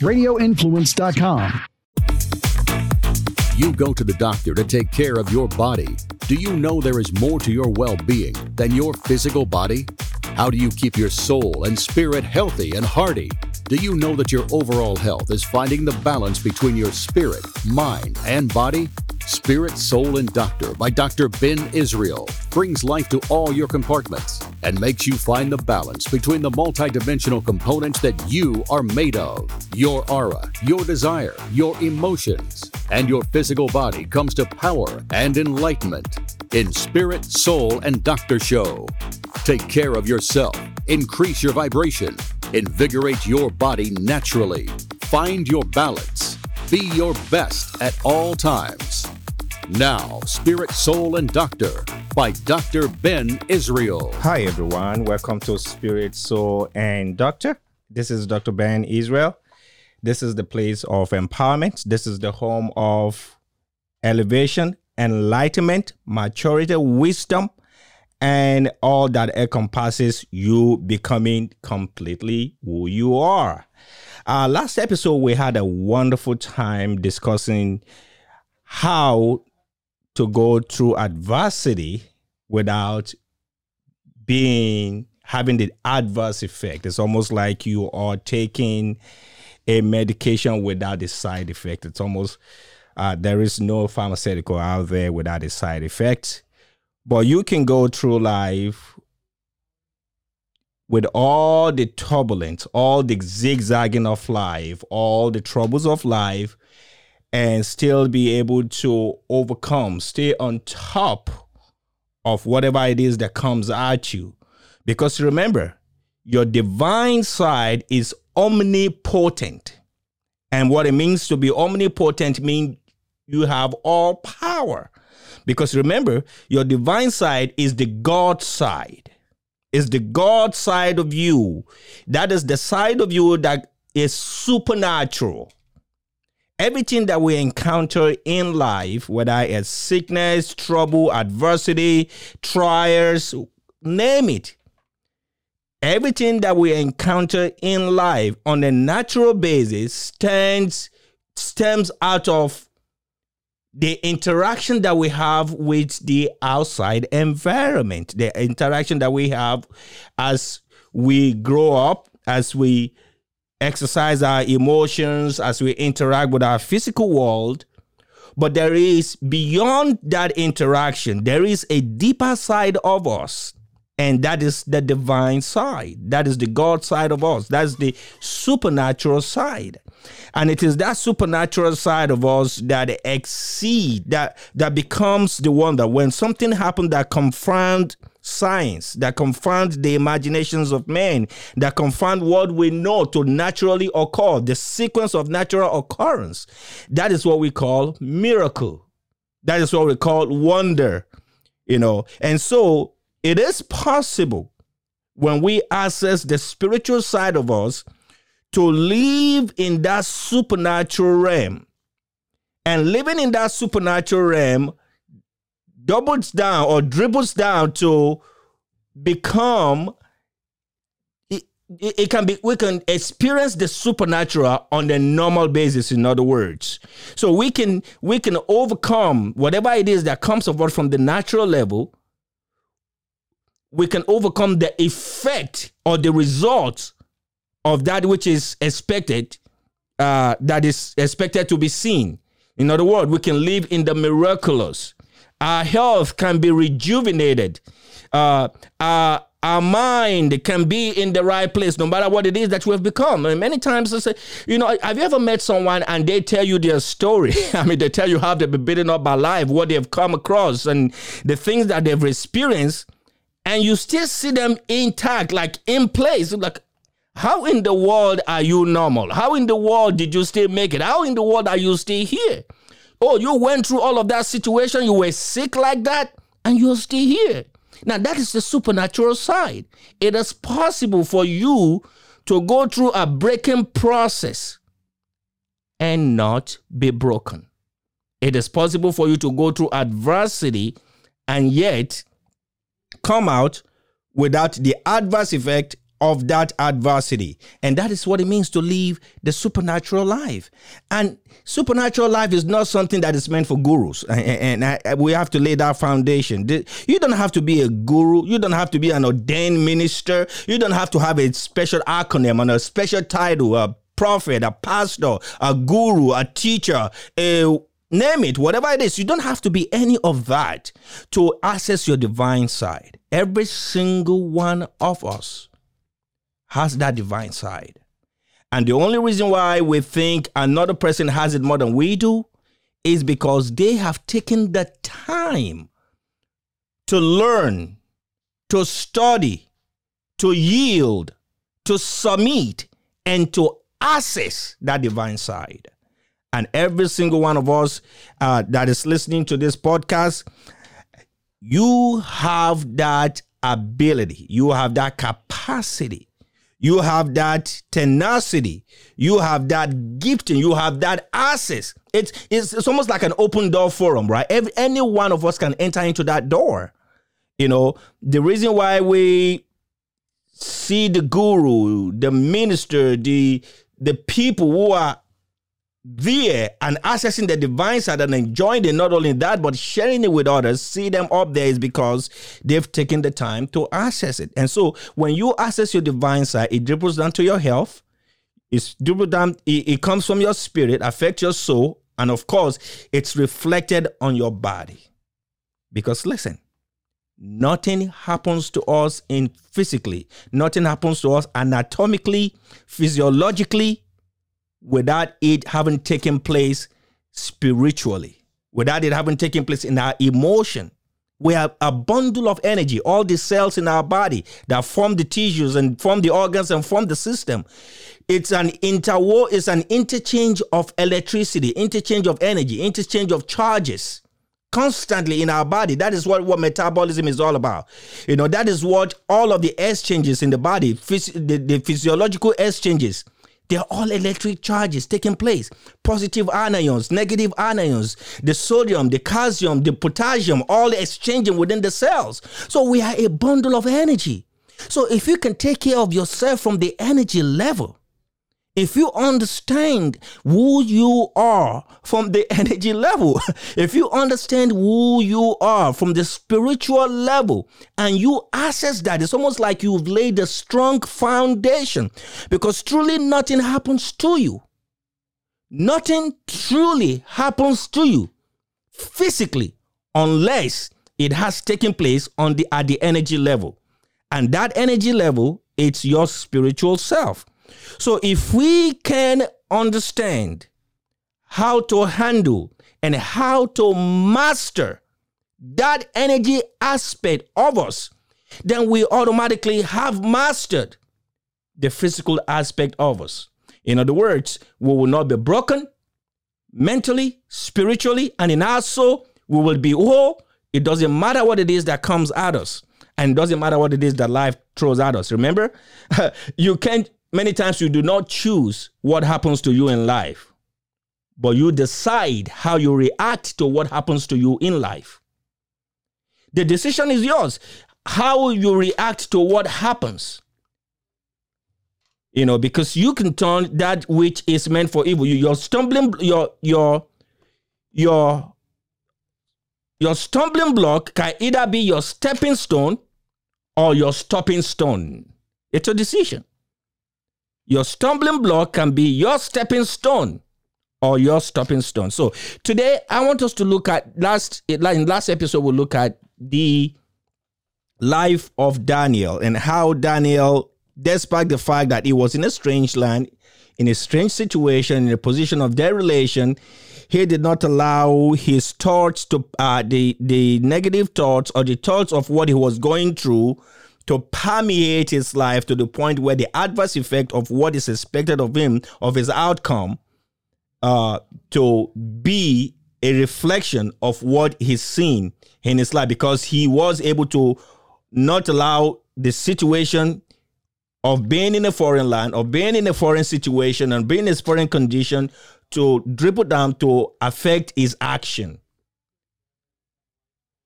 radioinfluence.com. You go to the doctor to take care of your body. Do you know there is more to your well being than your physical body? How do you keep your soul and spirit healthy and hearty? Do you know that your overall health is finding the balance between your spirit, mind, and body? Spirit, Soul, and Doctor by Dr. Ben Israel brings life to all your compartments and makes you find the balance between the multidimensional components that you are made of. Your aura, your desire, your emotions, and your physical body comes to power and enlightenment in Spirit, Soul, and Doctor Show. Take care of yourself, increase your vibration, invigorate your body naturally, find your balance, be your best at all times. Now, Spirit, Soul, and Doctor by Dr. Ben Israel. Hi, everyone. Welcome to Spirit, Soul, and Doctor. This is Dr. Ben Israel. This is the place of empowerment. This is the home of elevation, enlightenment, maturity, wisdom, and all that encompasses you becoming completely who you are. Uh, last episode, we had a wonderful time discussing how to go through adversity without being having the adverse effect. It's almost like you are taking a medication without the side effect. It's almost uh, there is no pharmaceutical out there without a side effect. But you can go through life with all the turbulence, all the zigzagging of life, all the troubles of life, and still be able to overcome, stay on top of whatever it is that comes at you. Because remember, your divine side is omnipotent. And what it means to be omnipotent means you have all power. Because remember, your divine side is the God side. Is the God side of you. That is the side of you that is supernatural everything that we encounter in life, whether it's sickness, trouble, adversity, trials, name it, everything that we encounter in life on a natural basis stands stems out of the interaction that we have with the outside environment, the interaction that we have as we grow up, as we exercise our emotions, as we interact with our physical world. But there is beyond that interaction, there is a deeper side of us. And that is the divine side. That is the God side of us. That's the supernatural side. And it is that supernatural side of us that exceed, that that becomes the one that when something happens that confront science that confront the imaginations of men, that confront what we know to naturally occur, the sequence of natural occurrence. That is what we call miracle. That is what we call wonder, you know. And so it is possible when we access the spiritual side of us to live in that supernatural realm. And living in that supernatural realm doubles down or dribbles down to become it, it, can be we can experience the supernatural on the normal basis in other words. So we can we can overcome whatever it is that comes about from the natural level. We can overcome the effect or the result of that which is expected uh, that is expected to be seen. In other words we can live in the miraculous our health can be rejuvenated. Uh, our, our mind can be in the right place no matter what it is that we have become. And many times I say, you know, have you ever met someone and they tell you their story? I mean, they tell you how they've been beaten up by life, what they've come across, and the things that they've experienced, and you still see them intact, like in place. Like, how in the world are you normal? How in the world did you still make it? How in the world are you still here? Oh, you went through all of that situation, you were sick like that, and you're still here. Now, that is the supernatural side. It is possible for you to go through a breaking process and not be broken. It is possible for you to go through adversity and yet come out without the adverse effect of that adversity. And that is what it means to live the supernatural life. And supernatural life is not something that is meant for gurus. And, we have to lay that foundation. You don't have to be a guru. You don't have to be an ordained minister. You don't have to have a special acronym and a special title, a prophet, a pastor, a guru, a teacher, a name it, whatever it is. You don't have to be any of that to access your divine side. Every single one of us has that divine side. And the only reason why we think another person has it more than we do is because they have taken the time to learn, to study, to yield, to submit, and to access that divine side. And every single one of us uh, that is listening to this podcast, you have that ability, you have that capacity you have that tenacity, you have that gifting, you have that access. It's, it's, it's almost like an open door forum, right? Every, any one of us can enter into that door. You know, the reason why we see the guru, the minister, the the people who are there and accessing the divine side and enjoying it, not only that, but sharing it with others, see them up there is because they've taken the time to access it. And so when you access your divine side, it dribbles down to your health, it's dribbles down, it, it comes from your spirit, affects your soul, and of course, it's reflected on your body. Because listen, nothing happens to us in physically, nothing happens to us anatomically, physiologically, without it having taken place spiritually, without it having taken place in our emotion. We have a bundle of energy, all the cells in our body that form the tissues and form the organs and form the system. It's an interwar, it's an interchange of electricity, interchange of energy, interchange of charges constantly in our body. That is what, what metabolism is all about. You know, that is what all of the exchanges in the body, phys- the, the physiological exchanges they're all electric charges taking place. Positive anions, negative anions, the sodium, the calcium, the potassium, all exchanging within the cells. So we are a bundle of energy. So if you can take care of yourself from the energy level, if you understand who you are from the energy level, if you understand who you are from the spiritual level, and you access that, it's almost like you've laid a strong foundation because truly nothing happens to you. Nothing truly happens to you physically unless it has taken place on the at the energy level. And that energy level, it's your spiritual self. So if we can understand how to handle and how to master that energy aspect of us, then we automatically have mastered the physical aspect of us. In other words, we will not be broken mentally, spiritually, and in our soul, we will be whole. It doesn't matter what it is that comes at us, and doesn't matter what it is that life throws at us. Remember, you can't many times you do not choose what happens to you in life, but you decide how you react to what happens to you in life. The decision is yours. How you react to what happens. You know, because you can turn that which is meant for evil. Your stumbling, your your your your stumbling block can either be your stepping stone or your stopping stone. It's a decision. Your stumbling block can be your stepping stone or your stopping stone. So today I want us to look at last in last episode we'll look at the life of Daniel and how Daniel, despite the fact that he was in a strange land, in a strange situation, in a position of dereliction, he did not allow his thoughts to uh, the the negative thoughts or the thoughts of what he was going through to permeate his life to the point where the adverse effect of what is expected of him, of his outcome, uh, to be a reflection of what he's seen in his life because he was able to not allow the situation of being in a foreign land, of being in a foreign situation, and being in a foreign condition to dribble down to affect his action.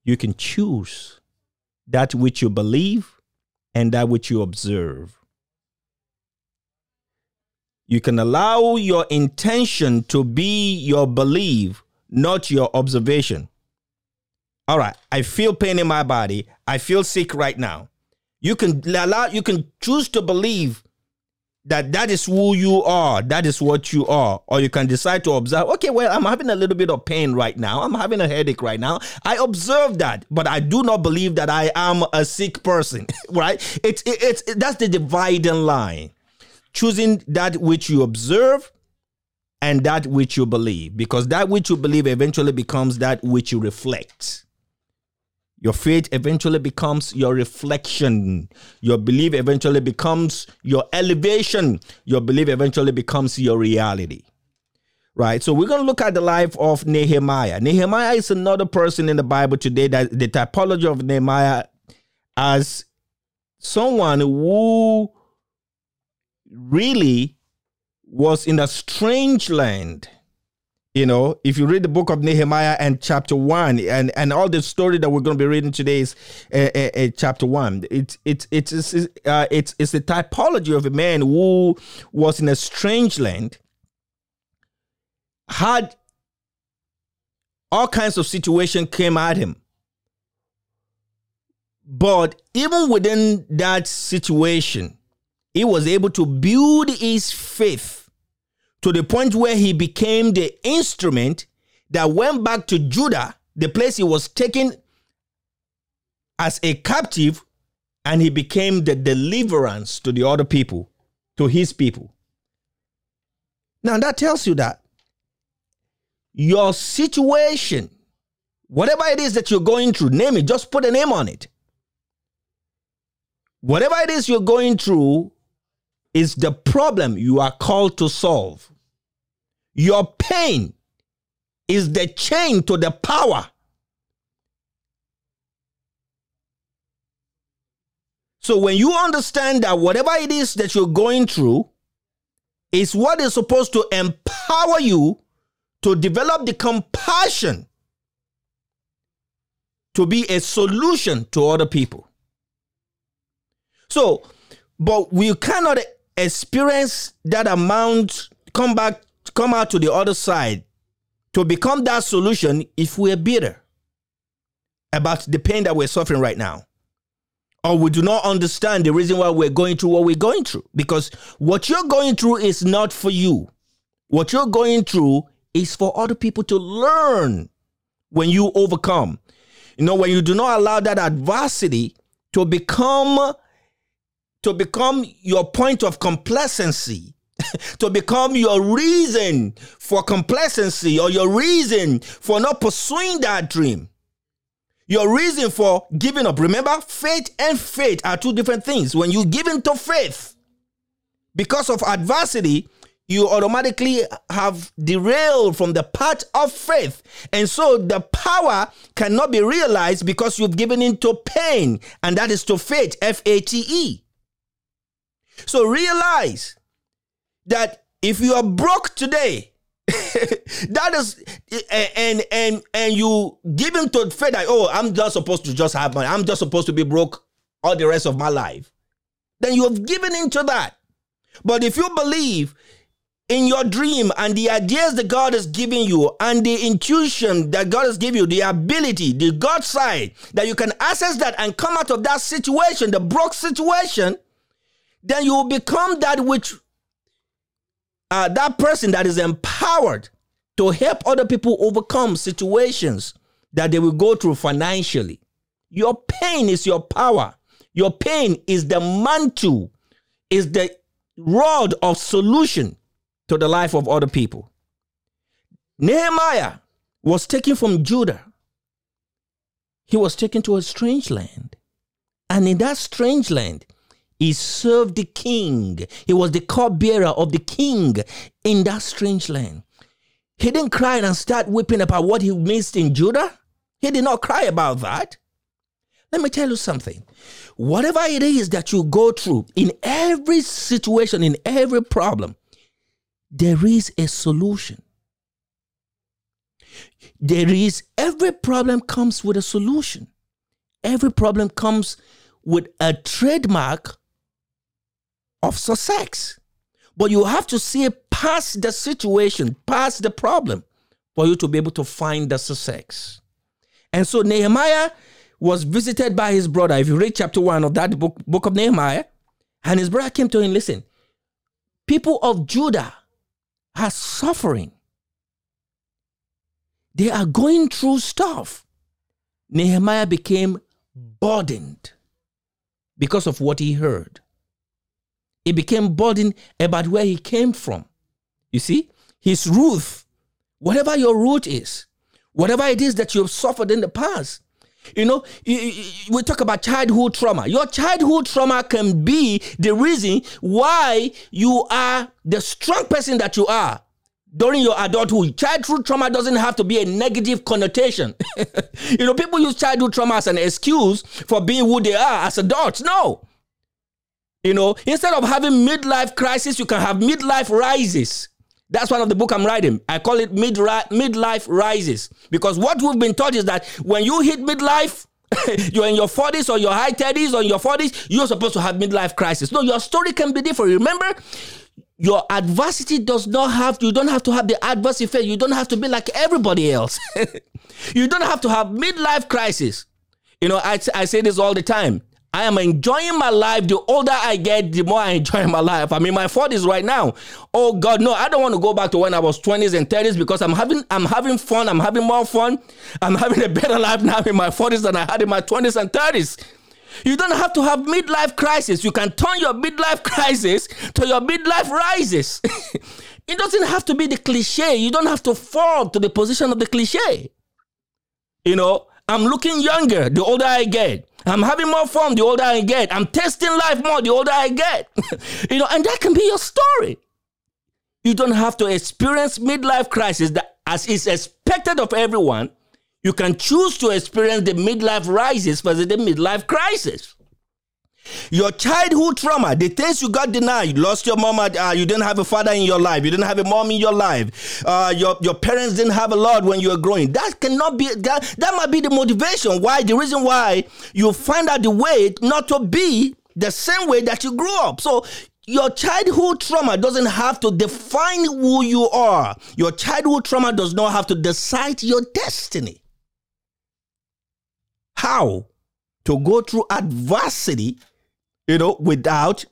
You can choose that which you believe and that which you observe. You can allow your intention to be your belief, not your observation. All right, I feel pain in my body. I feel sick right now. You can allow you can choose to believe that that is who you are that is what you are. Or you can decide to observe okay well i'm having a little bit of pain right now. I'm having a headache right now. I observe that but i do not believe that i am a sick person right? It's it, it's it, that's the dividing line. Choosing that which you observe and that which you believe because that which you believe eventually becomes that which you reflect your faith eventually becomes your reflection. Your belief eventually becomes your elevation. Your belief eventually becomes your reality. Right? So we're going to look at the life of Nehemiah. Nehemiah is another person in the Bible today that the typology of Nehemiah as someone who really was in a strange land you know, if you read the book of Nehemiah and chapter one, and and all the story that we're going to be reading today is uh, chapter one. It's it's it's it's, uh, it's it's the typology of a man who was in a strange land, had all kinds of situation came at him, but even within that situation, he was able to build his faith to the point where he became the instrument that went back to Judah, the place he was taken as a captive, and he became the deliverance to the other people, to his people. Now that tells you that your situation, whatever it is that you're going through, name it, just put a name on it. Whatever it is you're going through is the problem you are called to solve. Your pain is the chain to the power. So when you understand that whatever it is that you're going through is what is supposed to empower you to develop the compassion to be a solution to other people. So, but we cannot experience that amount, come back come out to the other side to become that solution if we're bitter about the pain that we're suffering right now. Or we do not understand the reason why we're going through what we're going through. Because what you're going through is not for you. What you're going through is for other people to learn when you overcome. You know, when you do not allow that adversity to become to become your point of complacency to become your reason for complacency or your reason for not pursuing that dream. Your reason for giving up. Remember, faith and faith are two different things. When you give into faith because of adversity, you automatically have derailed from the path of faith. And so the power cannot be realized because you've given into pain, and that is to faith, F A T E. So realize that if you are broke today, that is eh, and and and you give him to faith that oh I'm just supposed to just have money. I'm just supposed to be broke all the rest of my life. Then you have given into that. But if you believe in your dream and the ideas that God has given you and the intuition that God has given you the ability the God side that you can access that and come out of that situation the broke situation then you will become that which uh, that person that is empowered to help other people overcome situations that they will go through financially. Your pain is your power. Your pain is the mantle, is the rod of solution to the life of other people. Nehemiah was taken from Judah. He was taken to a strange land. And in that strange land, he served the king. He was the cupbearer of the king in that strange land. He didn't cry and start weeping about what he missed in Judah. He did not cry about that. Let me tell you something. Whatever it is that you go through, in every situation, in every problem, there is a solution. There is, every problem comes with a solution. Every problem comes with a trademark of success. But you have to see past the situation, past the problem, for you to be able to find the success. And so Nehemiah was visited by his brother. If you read chapter one of that book, book of Nehemiah, and his brother came to him, listen, people of Judah are suffering. They are going through stuff. Nehemiah became burdened because of what he heard. He became burdened about where he came from. You see, his root, whatever your root is, whatever it is that you've suffered in the past, you know, we talk about childhood trauma. Your childhood trauma can be the reason why you are the strong person that you are during your adulthood. Childhood trauma doesn't have to be a negative connotation. you know, people use childhood trauma as an excuse for being who they are as adults. No. You know, instead of having midlife crisis, you can have midlife rises. That's one of the book I'm writing. I call it mid midlife rises because what we've been taught is that when you hit midlife, you're in your 40s or your high 30s or your 40s, you're supposed to have midlife crisis. No, your story can be different. Remember, your adversity does not have you don't have to have the adverse effect you don't have to be like everybody else you don't have to have midlife crisis you know I, I say this all the time i am enjoying my life the older i get the more i enjoy my life i'm in my 40s right now oh god no i don't want to go back to when i was 20s and 30s because i'm having i'm having fun i'm having more fun i'm having a better life now in my 40s than i had in my 20s and 30s you don't have to have midlife crisis. You can turn your midlife crisis to your midlife rises. it doesn't have to be the cliche. You don't have to fall to the position of the cliche. You know, I'm looking younger the older I get. I'm having more fun the older I get. I'm testing life more the older I get. you know, and that can be your story. You don't have to experience midlife crisis that as is expected of everyone you can choose to experience the midlife rises versus the midlife crisis. Your childhood trauma, the things you got denied, you lost your mom, uh, you didn't have a father in your life, you didn't have a mom in your life, uh, your, your parents didn't have a Lord when you were growing. That cannot be, that, that might be the motivation why, the reason why you find out the way not to be the same way that you grew up. So your childhood trauma doesn't have to define who you are. Your childhood trauma does not have to decide your destiny how to go through adversity, you know, without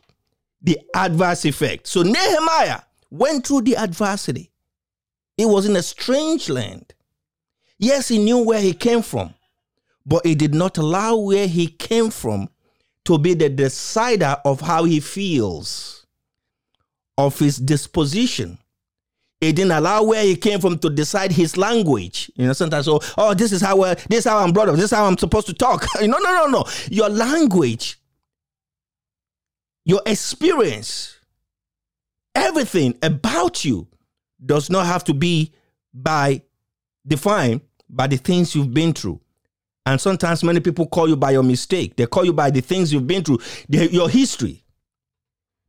the adverse effect. So Nehemiah went through the adversity. He was in a strange land. Yes, he knew where he came from, but he did not allow where he came from to be the decider of how he feels, of his disposition, he didn't allow where he came from to decide his language. You know, sometimes so, oh, this is how uh, this is how I'm brought up. This is how I'm supposed to talk. no, no, no, no. Your language, your experience, everything about you does not have to be by defined by the things you've been through. And sometimes many people call you by your mistake. They call you by the things you've been through, your history.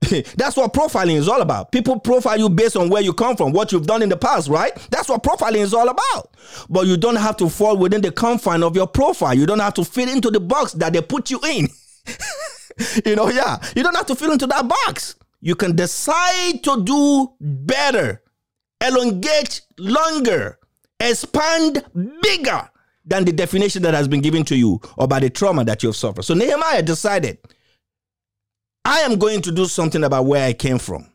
That's what profiling is all about. People profile you based on where you come from, what you've done in the past, right? That's what profiling is all about. But you don't have to fall within the confine of your profile. You don't have to fit into the box that they put you in. you know, yeah. You don't have to fit into that box. You can decide to do better, elongate longer, expand bigger than the definition that has been given to you or by the trauma that you've suffered. So Nehemiah decided I am going to do something about where I came from.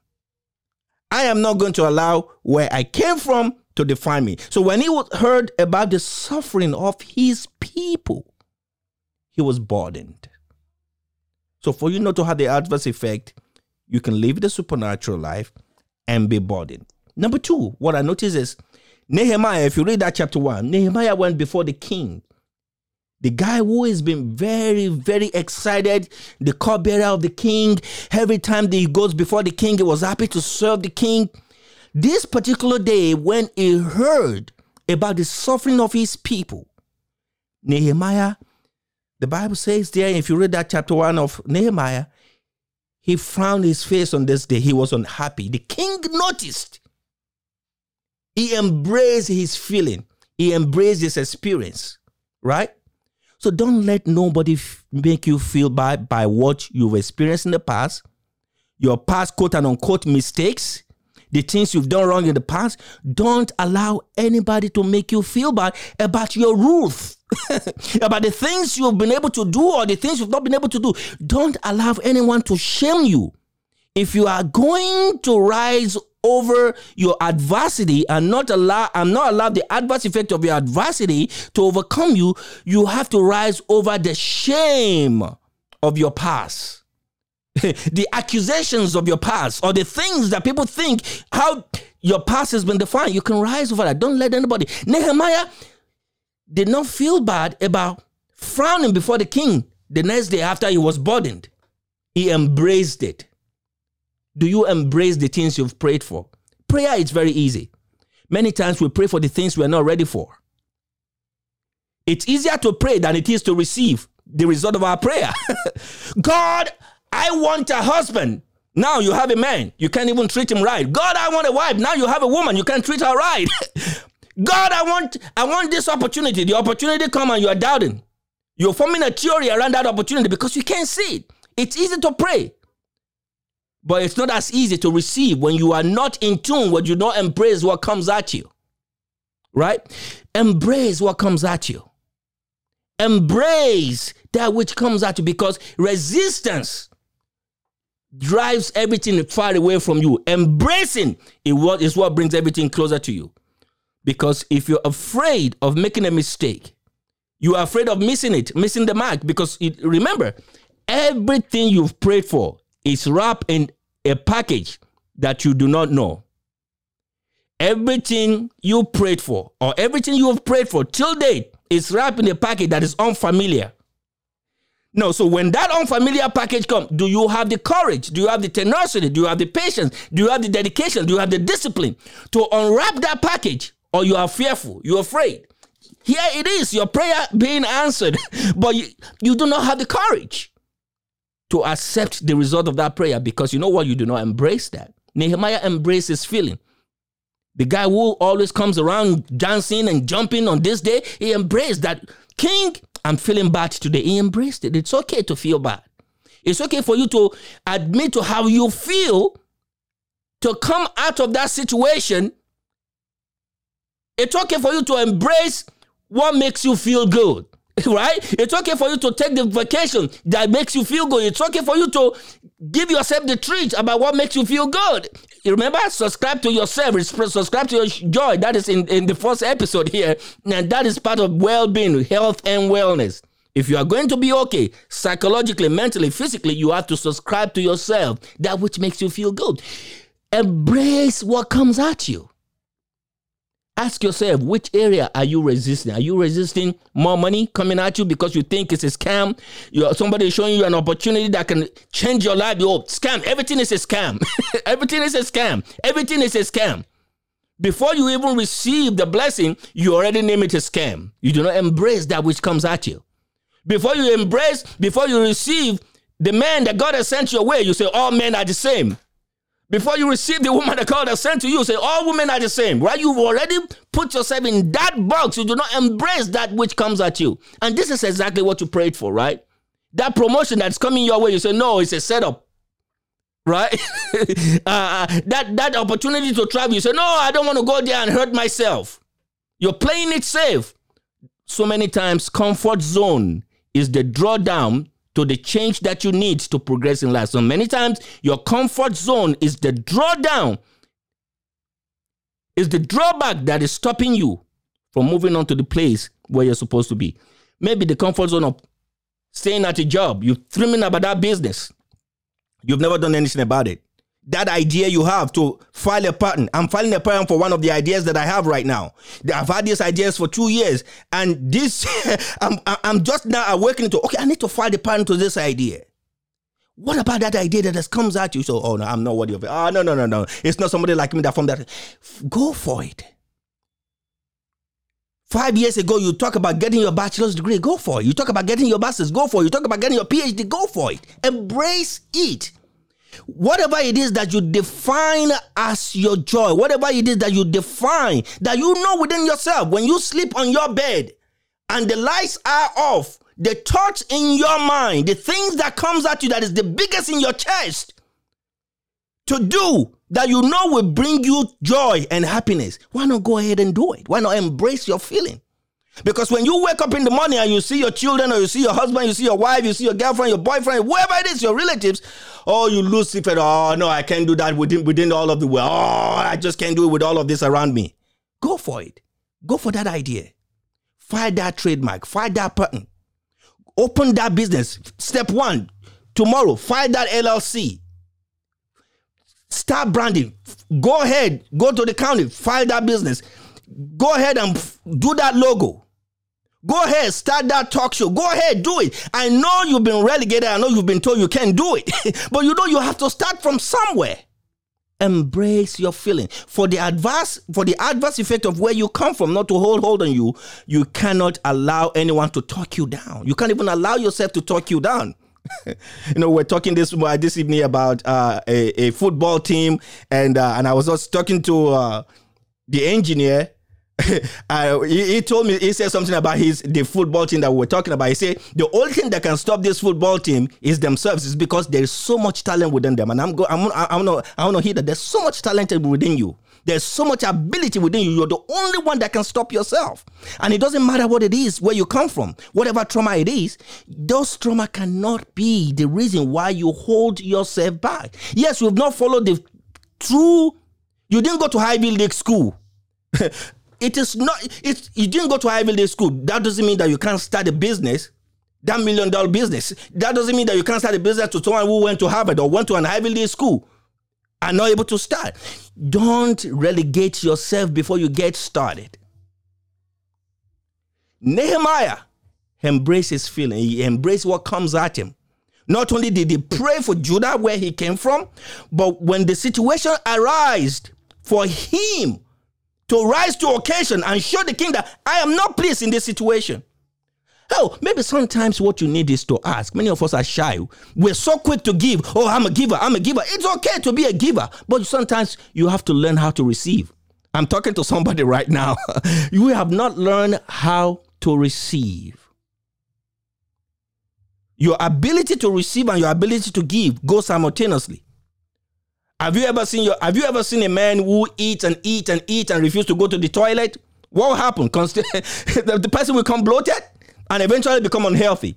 I am not going to allow where I came from to define me. So when he heard about the suffering of his people, he was burdened. So for you not to have the adverse effect, you can live the supernatural life and be burdened. Number two, what I notice is Nehemiah, if you read that chapter one, Nehemiah went before the king the guy who has been very, very excited, the cupbearer of the king. Every time that he goes before the king, he was happy to serve the king. This particular day, when he heard about the suffering of his people, Nehemiah, the Bible says there, if you read that chapter one of Nehemiah, he frowned his face on this day. He was unhappy. The king noticed. He embraced his feeling, he embraced his experience, right? So don't let nobody f- make you feel bad by what you've experienced in the past. your past quote and unquote mistakes, the things you've done wrong in the past, don't allow anybody to make you feel bad about your rules. about the things you've been able to do or the things you've not been able to do. Don't allow anyone to shame you. If you are going to rise over your adversity and not allow and not allow the adverse effect of your adversity to overcome you, you have to rise over the shame of your past. the accusations of your past or the things that people think how your past has been defined. You can rise over that. Don't let anybody. Nehemiah did not feel bad about frowning before the king the next day after he was burdened. He embraced it. Do you embrace the things you've prayed for? Prayer is very easy. Many times we pray for the things we're not ready for. It's easier to pray than it is to receive the result of our prayer. God, I want a husband. Now you have a man. You can't even treat him right. God, I want a wife. Now you have a woman. You can't treat her right. God, I want, I want this opportunity. The opportunity come and you are doubting. You're forming a theory around that opportunity because you can't see it. It's easy to pray, but it's not as easy to receive when you are not in tune, when you don't embrace what comes at you. Right? Embrace what comes at you. Embrace that which comes at you because resistance drives everything far away from you. Embracing is what, is what brings everything closer to you. Because if you're afraid of making a mistake, you are afraid of missing it, missing the mark. Because it, remember, everything you've prayed for is wrapped in a package that you do not know. Everything you prayed for, or everything you have prayed for till date, is wrapped in a package that is unfamiliar. No, so when that unfamiliar package comes, do you have the courage? Do you have the tenacity? Do you have the patience? Do you have the dedication? Do you have the discipline to unwrap that package or you are fearful, you're afraid. Here it is, your prayer being answered, but you, you do not have the courage to accept the result of that prayer because you know what? You do not embrace that. Nehemiah embraces feeling. The guy who always comes around dancing and jumping on this day, he embraced that. King, I'm feeling bad today. He embraced it. It's okay to feel bad. It's okay for you to admit to how you feel, to come out of that situation it's okay for you to embrace what makes you feel good. Right? It's okay for you to take the vacation that makes you feel good. It's okay for you to give yourself the treat about what makes you feel good. You remember, subscribe to yourself, subscribe to your joy. That is in, in the first episode here. And that is part of well being, health, and wellness. If you are going to be okay psychologically, mentally, physically, you have to subscribe to yourself, that which makes you feel good. Embrace what comes at you. Ask yourself, which area are you resisting? Are you resisting more money coming at you because you think it's a scam? You're, somebody is showing you an opportunity that can change your life. Oh, scam! Everything is a scam. Everything is a scam. Everything is a scam. Before you even receive the blessing, you already name it a scam. You do not embrace that which comes at you. Before you embrace, before you receive the man that God has sent your way, you say all men are the same. Before you receive the woman that God has sent to you, say all women are the same, right? You've already put yourself in that box. You do not embrace that which comes at you. And this is exactly what you prayed for, right? That promotion that's coming your way, you say, no, it's a setup. Right? uh, that, that opportunity to travel, you say, no, I don't want to go there and hurt myself. You're playing it safe. So many times, comfort zone is the drawdown to the change that you need to progress in life. So many times, your comfort zone is the drawdown, is the drawback that is stopping you from moving on to the place where you're supposed to be. Maybe the comfort zone of staying at a job, you're dreaming about that business, you've never done anything about it that idea you have to file a patent. I'm filing a patent for one of the ideas that I have right now. I've had these ideas for two years, and this I'm I'm just now awakening to okay, I need to file the patent to this idea. What about that idea that just comes at you? So, oh no, I'm not worthy of it. Oh no, no, no, no. It's not somebody like me that from that. Go for it. Five years ago, you talk about getting your bachelor's degree, go for it. You talk about getting your master's, go for it. You talk about getting your PhD, go for it. Embrace it. Whatever it is that you define as your joy, whatever it is that you define, that you know within yourself, when you sleep on your bed and the lights are off, the thoughts in your mind, the things that comes at you that is the biggest in your chest, to do that you know will bring you joy and happiness, why not go ahead and do it? Why not embrace your feeling? Because when you wake up in the morning and you see your children, or you see your husband, you see your wife, you see your girlfriend, your boyfriend, whoever it is, your relatives, oh, you lose it. Oh, no, I can't do that within, within all of the world. Oh, I just can't do it with all of this around me. Go for it. Go for that idea. Find that trademark. Find that patent. Open that business. Step one, tomorrow, find that LLC. Start branding. Go ahead, go to the county, file that business. Go ahead and do that logo. Go ahead, start that talk show. Go ahead, do it. I know you've been relegated. I know you've been told you can't do it, but you know you have to start from somewhere. Embrace your feeling. For the adverse, for the adverse effect of where you come from, not to hold hold on you, you cannot allow anyone to talk you down. You can't even allow yourself to talk you down. you know, we're talking this uh, this evening about uh, a, a football team, and uh, and I was just talking to uh, the engineer uh, he, he, told me he said something about his the football team that we are talking about. He said the only thing that can stop this football team is themselves, is because there is so much talent within them. And I'm go I'm I'm not I want to hear that there's so much talent within you. There's so much ability within you. You're the only one that can stop yourself. And it doesn't matter what it is, where you come from, whatever trauma it is, those trauma cannot be the reason why you hold yourself back. Yes, you've not followed the true. You didn't go to Ivy League school. It is not, it's, you didn't go to Ivy League school. That doesn't mean that you can't start a business, that million dollar business. That doesn't mean that you can't start a business to someone who went to Harvard or went to an Ivy League school and not able to start. Don't relegate yourself before you get started. Nehemiah embraced his feeling, he embraced what comes at him. Not only did he pray for Judah where he came from, but when the situation arose for him to rise to occasion and show the king that I am not pleased in this situation. Oh, maybe sometimes what you need is to ask. Many of us are shy. We're so quick to give. Oh, I'm a giver. I'm a giver. It's okay to be a giver, but sometimes you have to learn how to receive. I'm talking to somebody right now. you have not learned how to receive. Your ability to receive and your ability to give go simultaneously. Have you ever seen your have you ever seen a man who eats and eats and eats and refuse to go to the toilet? What will happen? the, the person will come bloated and eventually become unhealthy.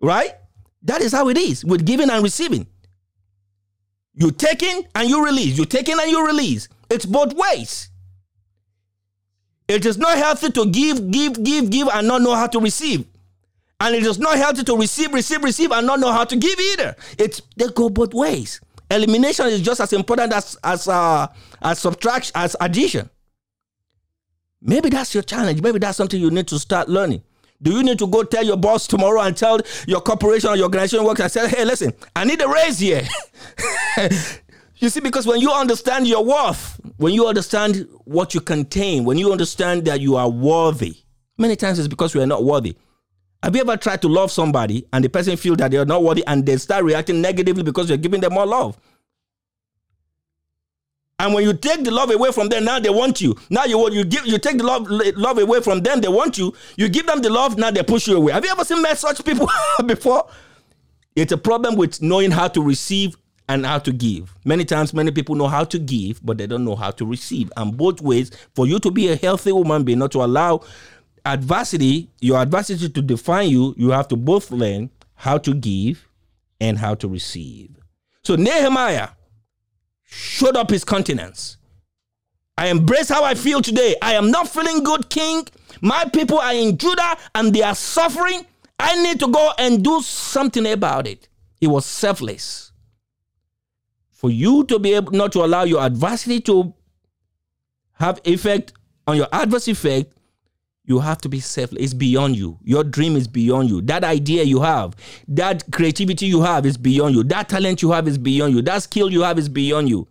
Right? That is how it is with giving and receiving. You take in and you release. You take in and you release. It's both ways. It is not healthy to give, give, give, give, and not know how to receive. And it is not healthy to receive, receive, receive, and not know how to give either. It's they go both ways. Elimination is just as important as as uh, as subtraction as addition. Maybe that's your challenge. Maybe that's something you need to start learning. Do you need to go tell your boss tomorrow and tell your corporation or your organization works and say, hey, listen, I need a raise here. you see, because when you understand your worth, when you understand what you contain, when you understand that you are worthy, many times it's because we are not worthy. Have you ever tried to love somebody and the person feel that they're not worthy and they start reacting negatively because you're giving them more love? And when you take the love away from them, now they want you. Now you you give you take the love love away from them, they want you. You give them the love, now they push you away. Have you ever seen met such people before? It's a problem with knowing how to receive and how to give. Many times, many people know how to give, but they don't know how to receive. And both ways, for you to be a healthy woman being, not to allow adversity, your adversity to define you, you have to both learn how to give and how to receive. So Nehemiah showed up his countenance. I embrace how I feel today. I am not feeling good, King. My people are in Judah and they are suffering. I need to go and do something about it. He was selfless. For you to be able not to allow your adversity to have effect on your adverse effect, you have to be selfless. It's beyond you. Your dream is beyond you. That idea you have, that creativity you have is beyond you. That talent you have is beyond you. That skill you have is beyond you.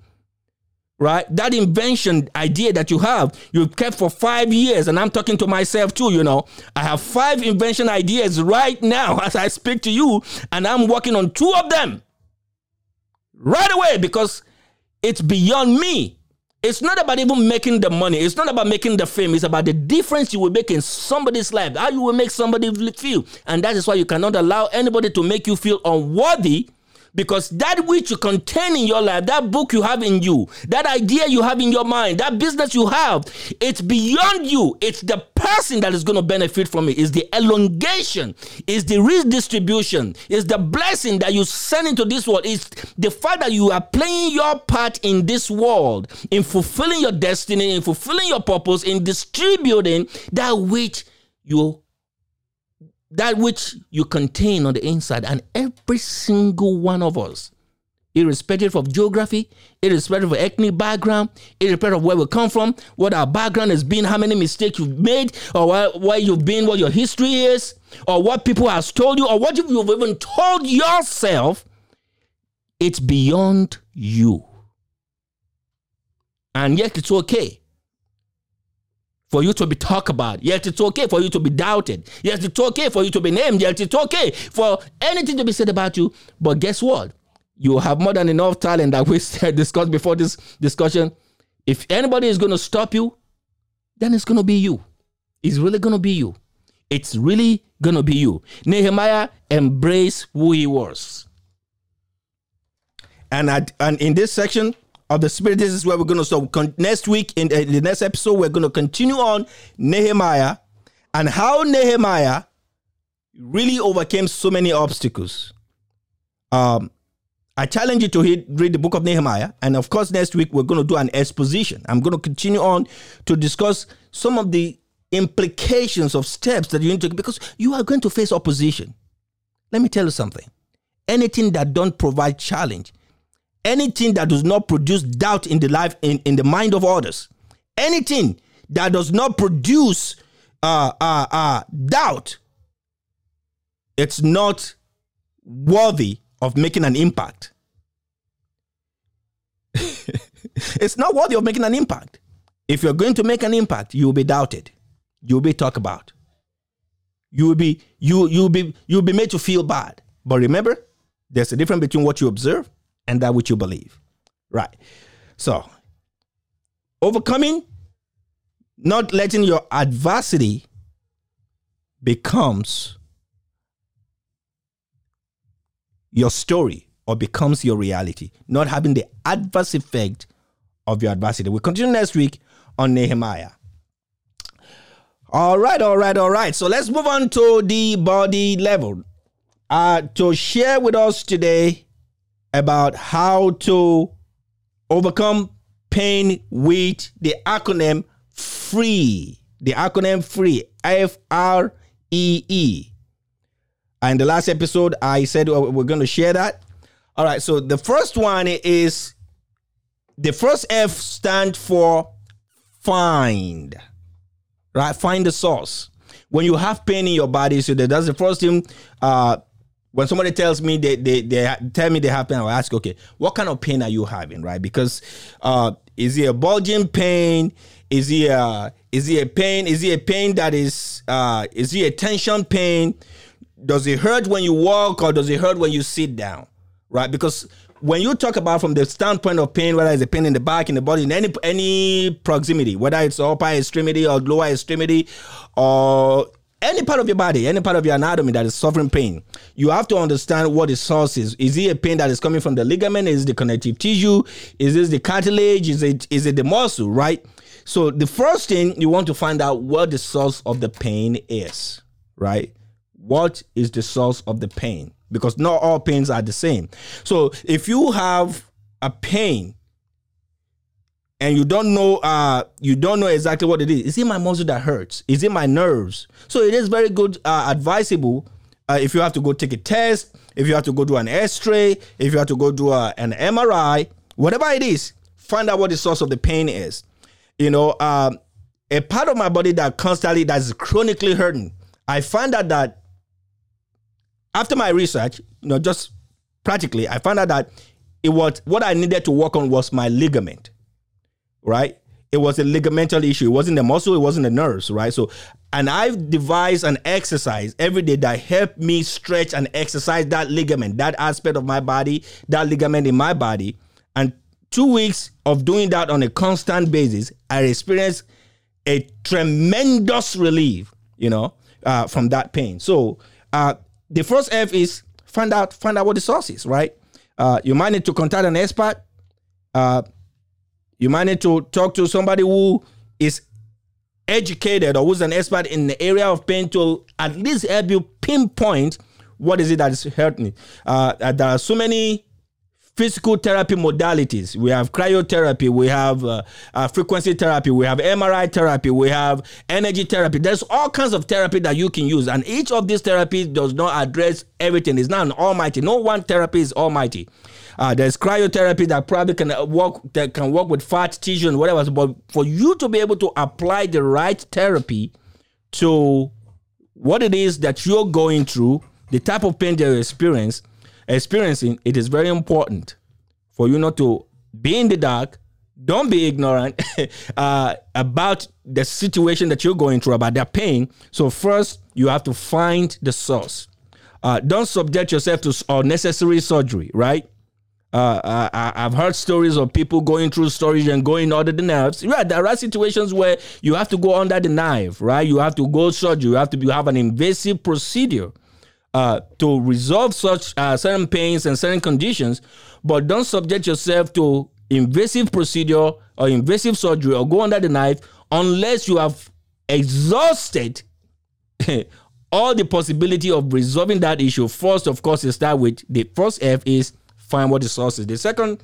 Right? That invention idea that you have, you've kept for five years. And I'm talking to myself too, you know. I have five invention ideas right now as I speak to you, and I'm working on two of them right away because it's beyond me. It's not about even making the money. It's not about making the fame. It's about the difference you will make in somebody's life, how you will make somebody feel. And that is why you cannot allow anybody to make you feel unworthy Because that which you contain in your life, that book you have in you, that idea you have in your mind, that business you have, it's beyond you. It's the person that is going to benefit from it. It's the elongation, it's the redistribution, it's the blessing that you send into this world. It's the fact that you are playing your part in this world, in fulfilling your destiny, in fulfilling your purpose, in distributing that which you that which you contain on the inside, and every single one of us, irrespective of geography, irrespective of ethnic background, irrespective of where we come from, what our background has been, how many mistakes you've made, or where, you've been, what your history is, or what people have told you, or what you've even told yourself, it's beyond you. And yet it's okay for you to be talked about. Yet it's okay for you to be doubted. Yes, it's okay for you to be named. Yet it's okay for anything to be said about you. But guess what? You have more than enough talent that we discussed before this discussion. If anybody is going to stop you, then it's going to be you. It's really going to be you. It's really going to be you. Nehemiah embraced who he was. And, I, and in this section, of the Spirit. This is where we're going to con- next week in the, in the next episode we're going to continue on Nehemiah and how Nehemiah really overcame so many obstacles. Um, I challenge you to read, read the book of Nehemiah, and of course, next week we're going to do an exposition. I'm going to continue on to discuss some of the implications of steps that you need to because you are going to face opposition. Let me tell you something. Anything that don't provide challenge anything that does not produce doubt in the life in, in the mind of others. Anything that does not produce uh, uh, uh, doubt it's not worthy of making an impact. It's not worthy of making an impact. If you're going to make an impact you will be doubted. You will be talked about. You will be you you'll be you'll be made to feel bad. But remember there's a difference between what you observe and that which you believe. Right. So, overcoming, not letting your adversity becomes your story or becomes your reality, not having the adverse effect of your adversity. We'll continue next week on Nehemiah. All right, all right, all right. So let's move on to the body level. Uh, to share with us today about how to overcome pain with the acronym FREE. The acronym FREE, F R E E. And the last episode, I said we're going to share that. All right, so the first one is the first F stand for find, right? Find the source. When you have pain in your body, so that's the first thing uh, when somebody tells me they, they, they tell me they have pain, I will ask, okay, what kind of pain are you having, right? Because uh, is it a bulging pain? Is it a is it a pain? Is it a pain that is uh, is it a tension pain? Does it hurt when you walk or does it hurt when you sit down, right? Because when you talk about from the standpoint of pain, whether it's a pain in the back, in the body, in any any proximity, whether it's upper extremity or lower extremity, or any part of your body, any part of your anatomy that is suffering pain, you have to understand what the source is. Is it a pain that is coming from the ligament? Is it the connective tissue? Is this the cartilage? Is it is it the muscle? Right. So the first thing you want to find out what the source of the pain is. Right. What is the source of the pain? Because not all pains are the same. So if you have a pain and you don't know uh you don't know exactly what it is. Is it my muscle that hurts? Is it my nerves? So it is very good uh, advisable uh, if you have to go take a test if you have to go do an x-ray if you have to go do a, an mri whatever it is find out what the source of the pain is. You know um, a part of my body that constantly that's chronically hurting i find out that after my research you know just practically i found out that it was what i needed to work on was my ligament right? It was a ligamental issue. It wasn't the muscle, it wasn't the nerves, right? So, and I've devised an exercise every day that helped me stretch and exercise that ligament, that aspect of my body, that ligament in my body. And two weeks of doing that on a constant basis, I experienced a tremendous relief, you know, uh, from that pain. So, uh, the first F is find out find out what the source is, right? Uh, you might need to contact an expert. Uh, you might need to talk to somebody who is educated or who's an expert in the area of pain to at least help you pinpoint what is it that is hurting. Uh, uh, there are so many physical therapy modalities. We have cryotherapy, we have uh, uh, frequency therapy, we have MRI therapy, we have energy therapy. There's all kinds of therapy that you can use, and each of these therapies does not address everything. It's not an almighty. No one therapy is almighty. Uh, there's cryotherapy that probably can work that can work with fat tissue and whatever. But for you to be able to apply the right therapy to what it is that you're going through, the type of pain that you're experience, experiencing, it is very important for you not to be in the dark. Don't be ignorant uh, about the situation that you're going through, about that pain. So first, you have to find the source. Uh, don't subject yourself to unnecessary surgery, right? Uh, I, have heard stories of people going through storage and going under the nerves. Right, there are situations where you have to go under the knife, right? You have to go surgery. You have to be, have an invasive procedure uh, to resolve such uh, certain pains and certain conditions. But don't subject yourself to invasive procedure or invasive surgery or go under the knife unless you have exhausted all the possibility of resolving that issue. First, of course, you start with the first F is find what the source is. The second,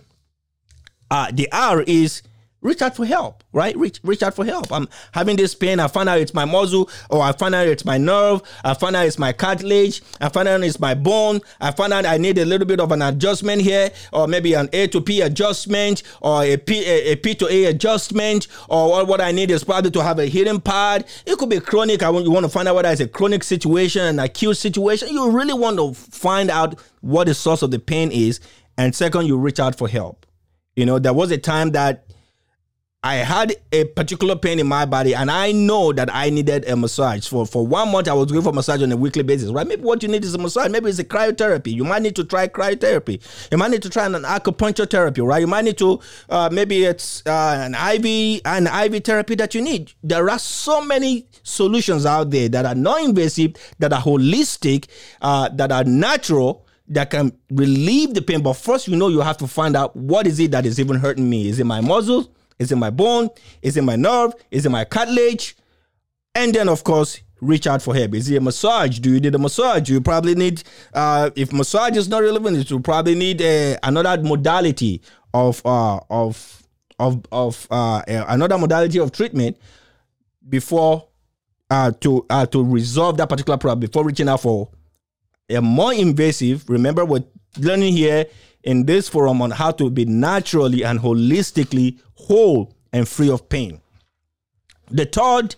uh, the R is reach out for help, right? Reach, reach out for help. I'm having this pain. I find out it's my muscle, or I find out it's my nerve. I find out it's my cartilage. I find out it's my bone. I find out I need a little bit of an adjustment here, or maybe an A to P adjustment, or a P, a, a P to A adjustment, or what I need is probably to have a healing pad. It could be chronic. I want you want to find out whether it's a chronic situation, an acute situation. You really want to find out what the source of the pain is. And second, you reach out for help. You know, there was a time that I had a particular pain in my body, and I know that I needed a massage. For for one month, I was going for massage on a weekly basis. Right? Maybe what you need is a massage. Maybe it's a cryotherapy. You might need to try cryotherapy. You might need to try an acupuncture therapy. Right? You might need to uh, maybe it's uh, an IV an IV therapy that you need. There are so many solutions out there that are non-invasive, that are holistic, uh, that are natural that can relieve the pain. But first, you know, you have to find out what is it that is even hurting me. Is it my muscles? Is it my bone? Is it my nerve? Is it my cartilage? And then, of course, reach out for help. Is it a massage? Do you need a massage? You probably need, uh, if massage is not relevant, you will probably need uh, another modality of uh, of of of uh, another modality of treatment before uh, to uh, to resolve that particular problem before reaching out for a more invasive. Remember, we're learning here in this forum on how to be naturally and holistically whole and free of pain. The third,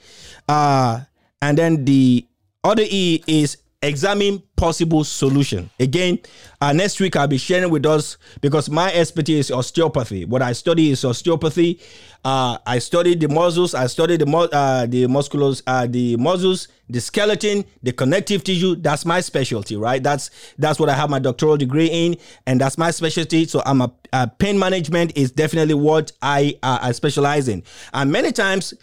uh, and then the other E is examine possible solution. Again, uh, next week I'll be sharing with us because my expertise is osteopathy. What I study is osteopathy. Uh, I study the muscles. I study the uh, the musculars, uh, the muscles, the skeleton, the connective tissue. That's my specialty, right? That's that's what I have my doctoral degree in, and that's my specialty. So I'm a, a pain management is definitely what I uh, I specialize in. And many times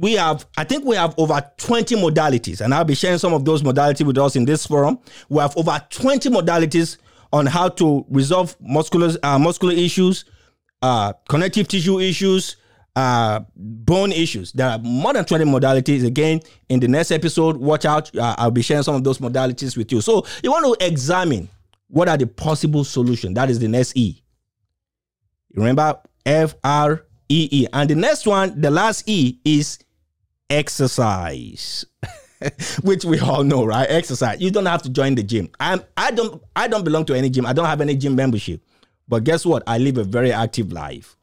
we have, I think we have over 20 modalities, and I'll be sharing some of those modalities with us in this forum. We have over 20 modalities on how to resolve muscular, uh, muscular issues, uh, connective tissue issues, uh, bone issues. There are more than 20 modalities. Again, in the next episode, watch out. Uh, I'll be sharing some of those modalities with you. So you want to examine what are the possible solutions. That is the next E. Remember, F R E E. And the next one, the last E, is exercise. Which we all know, right? Exercise. You don't have to join the gym. I'm I don't I don't belong to any gym. I don't have any gym membership. But guess what? I live a very active life.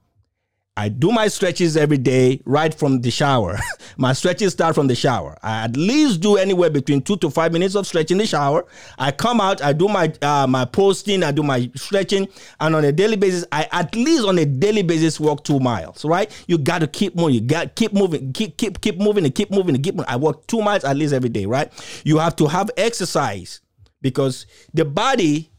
I do my stretches every day right from the shower. my stretches start from the shower. I at least do anywhere between two to five minutes of stretch in the shower. I come out, I do my uh, my posting, I do my stretching, and on a daily basis, I at least on a daily basis walk two miles. Right? You got to keep moving. You got keep moving, keep keep keep moving, and keep moving, and keep. Moving. I walk two miles at least every day. Right? You have to have exercise because the body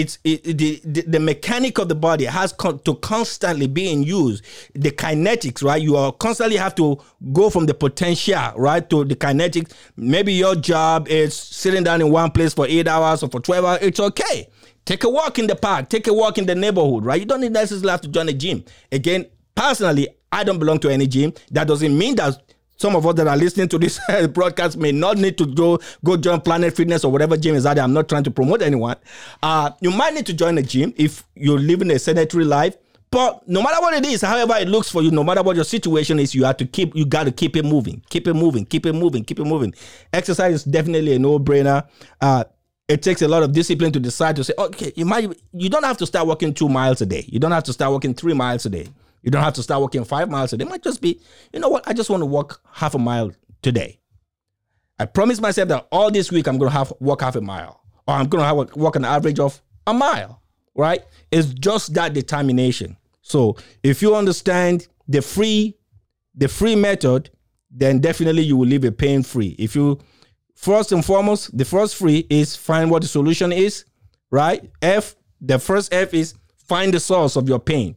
it's it, the, the, mechanic of the body has con- to constantly be in use the kinetics right you are constantly have to go from the potential right to the kinetics maybe your job is sitting down in one place for eight hours or for 12 hours it's okay Take a walk in the park, take a walk in the neighborhood, right? You don't need necessarily have to join a gym. Again, personally, I don't belong to any gym. That doesn't mean that some of us that are listening to this broadcast may not need to go go join Planet Fitness or whatever gym is out there. I'm not trying to promote anyone. Uh, you might need to join a gym if you're living a sedentary life. But no matter what it is, however it looks for you, no matter what your situation is, you have to keep you got to keep it moving, keep it moving, keep it moving, keep it moving. Exercise is definitely a no-brainer. Uh, it takes a lot of discipline to decide to say, okay, you might you don't have to start walking two miles a day. You don't have to start walking three miles a day. You don't have to start walking five miles day. It might just be, you know what? I just want to walk half a mile today. I promise myself that all this week I'm going to have walk half a mile, or I'm going to have walk an average of a mile. Right? It's just that determination. So if you understand the free, the free method, then definitely you will live a pain free. If you first and foremost, the first free is find what the solution is. Right? F. The first F is find the source of your pain.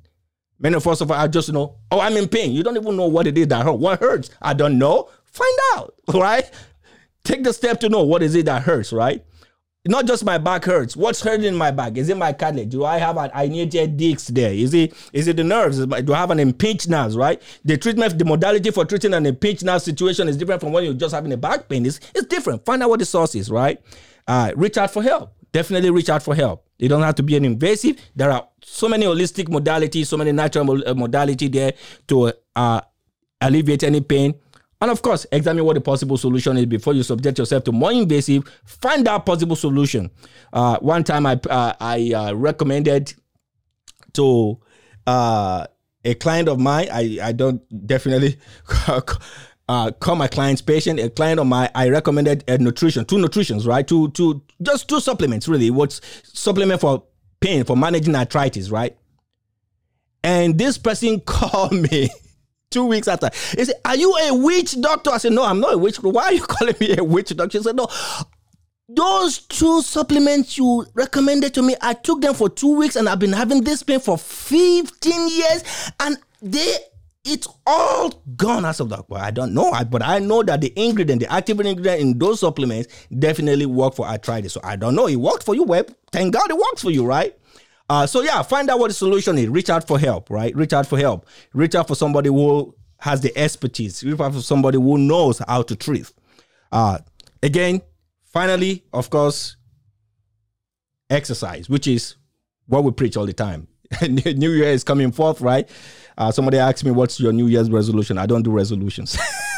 Many of us I just know, oh, I'm in pain. You don't even know what it is that hurts. What hurts? I don't know. Find out, right? Take the step to know what is it that hurts, right? Not just my back hurts. What's hurting my back? Is it my cartilage? Do I have an herniated disc there? Is it is it the nerves? Do I have an impinged nerves? Right? The treatment, the modality for treating an impinged nerve situation is different from when you're just having a back pain. It's, it's different. Find out what the source is, right? Uh, reach out for help. Definitely reach out for help. It don't have to be an invasive. There are so many holistic modalities, so many natural uh, modality there to uh, alleviate any pain. And of course, examine what the possible solution is before you subject yourself to more invasive. Find out possible solution. Uh, one time, I uh, I uh, recommended to uh, a client of mine. I I don't definitely uh, call my client's patient, a client of my, I recommended a nutrition, two nutritions, right? Two, two, just two supplements, really. What's supplement for pain, for managing arthritis, right? And this person called me two weeks after. He said, Are you a witch doctor? I said, No, I'm not a witch. Why are you calling me a witch doctor? He said, No. Those two supplements you recommended to me, I took them for two weeks and I've been having this pain for 15 years and they it's all gone as of that. Well, I don't know, but I know that the ingredient, the active ingredient in those supplements definitely work for arthritis. So I don't know. It worked for you. Web. thank God it works for you, right? Uh, so yeah, find out what the solution is. Reach out for help, right? Reach out for help. Reach out for somebody who has the expertise. Reach out for somebody who knows how to treat. Uh, again, finally, of course, exercise, which is what we preach all the time. New Year is coming forth, right? Uh, somebody asked me, "What's your New Year's resolution?" I don't do resolutions.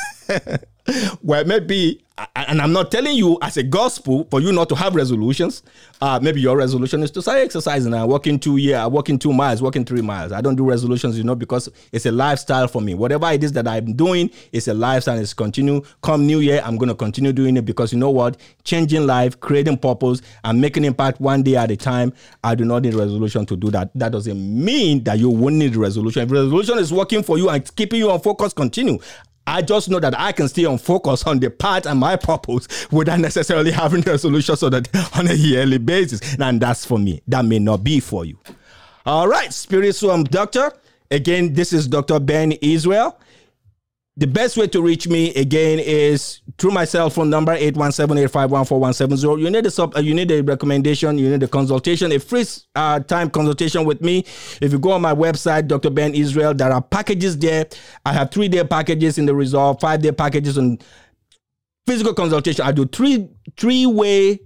well, maybe, and I'm not telling you as a gospel for you not to have resolutions. Uh, maybe your resolution is to start exercising and walking two year, walking two miles, walking three miles. I don't do resolutions, you know, because it's a lifestyle for me. Whatever it is that I'm doing, it's a lifestyle. It's continue. Come New Year, I'm going to continue doing it because you know what? Changing life, creating purpose, and making impact one day at a time. I do not need resolution to do that. That doesn't mean that you won't need resolution. If resolution is working for you and keeping you on focus, continue. I just know that I can stay on focus on the part and my purpose without necessarily having the solution so that on a yearly basis. And that's for me. That may not be for you. All right, Spiritual Doctor. Again, this is Dr. Ben Israel. The best way to reach me again is through my cell phone number 817-851-4170. You need a sub, uh, you need a recommendation, you need a consultation, a free uh, time consultation with me. If you go on my website, Dr. Ben Israel, there are packages there. I have three day packages in the resolve, five day packages on physical consultation. I do three three way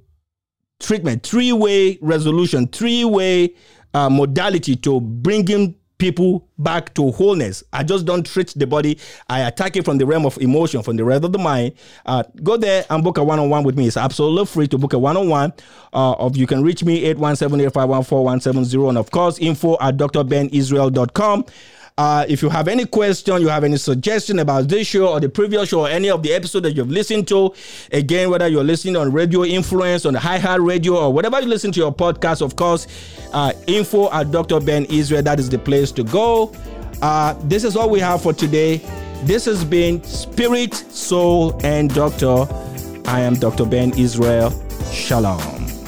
treatment, three way resolution, three way uh, modality to bring in people back to wholeness. I just don't treat the body. I attack it from the realm of emotion, from the realm of the mind. Uh, go there and book a one-on-one with me. It's absolutely free to book a one-on-one. Uh, of you can reach me 817-851-4170 and of course info at drbenisrael.com. Uh, if you have any question, you have any suggestion about this show or the previous show or any of the episode that you've listened to, again, whether you're listening on Radio Influence, on the iHeartRadio, or whatever you listen to your podcast, of course, uh, info at Dr. Ben Israel, that is the place to go. Uh, this is all we have for today. This has been Spirit, Soul, and Doctor. I am Dr. Ben Israel. Shalom.